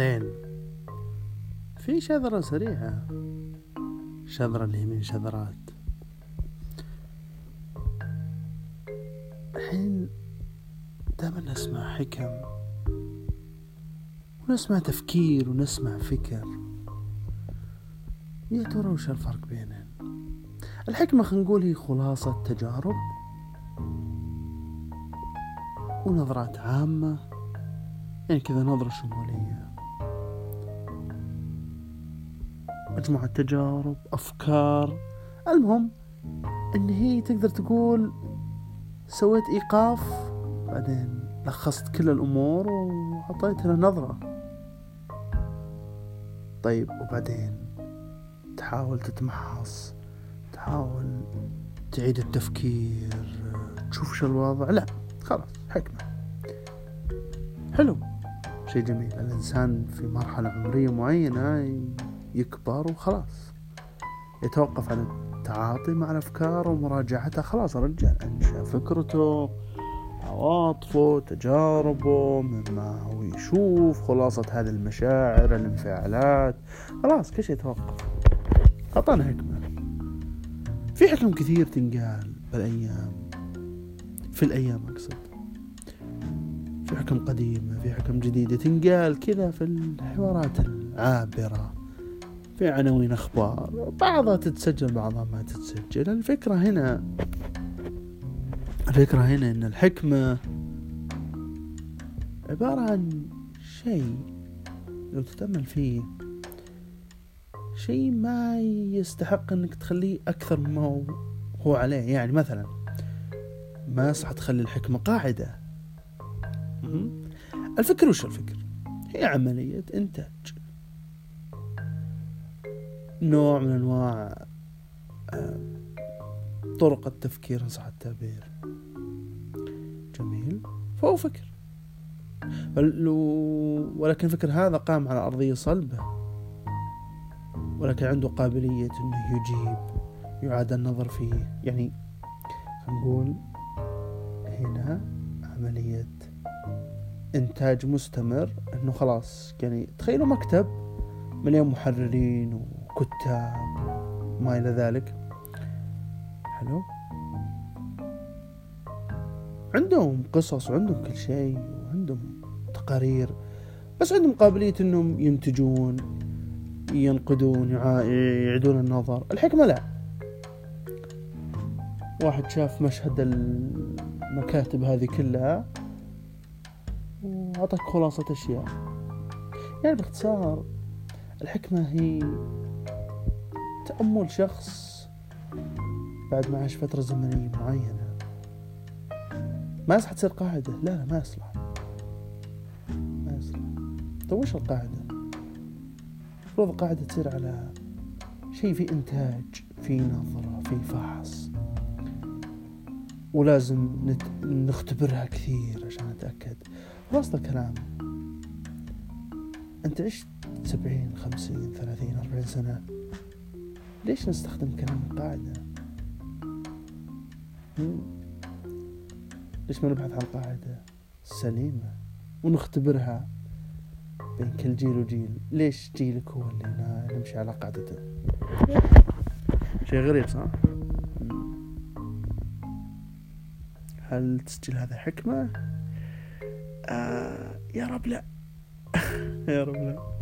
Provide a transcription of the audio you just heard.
أهلين في شذرة سريعة. شذرة اللي من شذرات. الحين دائما نسمع حكم ونسمع تفكير ونسمع فكر. يا ترى وش الفرق بينهم؟ الحكمة خلينا نقول هي خلاصة تجارب ونظرات عامة. يعني كذا نظرة شمولية. مجموعة تجارب أفكار. المهم إن هي تقدر تقول سويت إيقاف بعدين لخصت كل الأمور وعطيت لها نظرة. طيب وبعدين تحاول تتمحص تحاول تعيد التفكير تشوف شو الوضع. لا خلاص حكمة. حلو. شيء جميل. الإنسان في مرحلة عمرية معينة يكبر وخلاص. يتوقف عن التعاطي مع الأفكار ومراجعتها خلاص الرجال أنشأ فكرته عواطفه تجاربه مما هو يشوف خلاصة هذه المشاعر الانفعالات. خلاص كل شيء يتوقف أعطانا حكمة. في حكم كثير تنقال بالأيام. في الأيام أقصد. في حكم قديمة في حكم جديدة. تنقال كذا في الحوارات العابرة. في عناوين أخبار. بعضها تتسجل بعضها ما تتسجل. الفكرة هنا الفكرة هنا إن الحكمة عبارة عن شيء لو تتأمل فيه شيء ما يستحق إنك تخليه أكثر مما هو عليه. يعني مثلا ما يصح تخلي الحكمة قاعدة. الفكر وش الفكر؟ هي عملية إنتاج. نوع من أنواع آه، طرق التفكير ان صح التعبير. جميل. فهو فكر. ولكن الفكر هذا قام على أرضية صلبة. ولكن عنده قابلية أنه يجيب يعاد النظر فيه. يعني نقول هنا عملية إنتاج مستمر أنه خلاص يعني تخيلوا مكتب مليون محررين وكتاب وما إلى ذلك. حلو. عندهم قصص وعندهم كل شيء وعندهم تقارير بس عندهم قابلية إنهم ينتجون ينقدون يعيدون النظر. الحكمة لا. واحد شاف مشهد المكاتب هذه كلها وأعطاك خلاصة أشياء. يعني باختصار الحكمة هي تأمل شخص بعد ما عاش فترة زمنية معينة. ما يصلح تصير قاعدة. لا لا ما يصلح. ما يصلح. طيب وش القاعدة؟ المفروض القاعدة تصير على شيء في إنتاج في نظرة في فحص. ولازم نت... نختبرها كثير عشان نتأكد. خلاصة الكلام. أنت عشت سبعين خمسين ثلاثين أربعين سنة؟ ليش نستخدم كلام القاعدة ليش ما نبحث عن قاعدة سليمة ونختبرها بين كل جيل وجيل؟ ليش جيلك هو اللي نمشي على قاعدته؟ شيء غريب صح؟ هل تسجيل هذا حكمة آه يا رب لا. يا رب لا.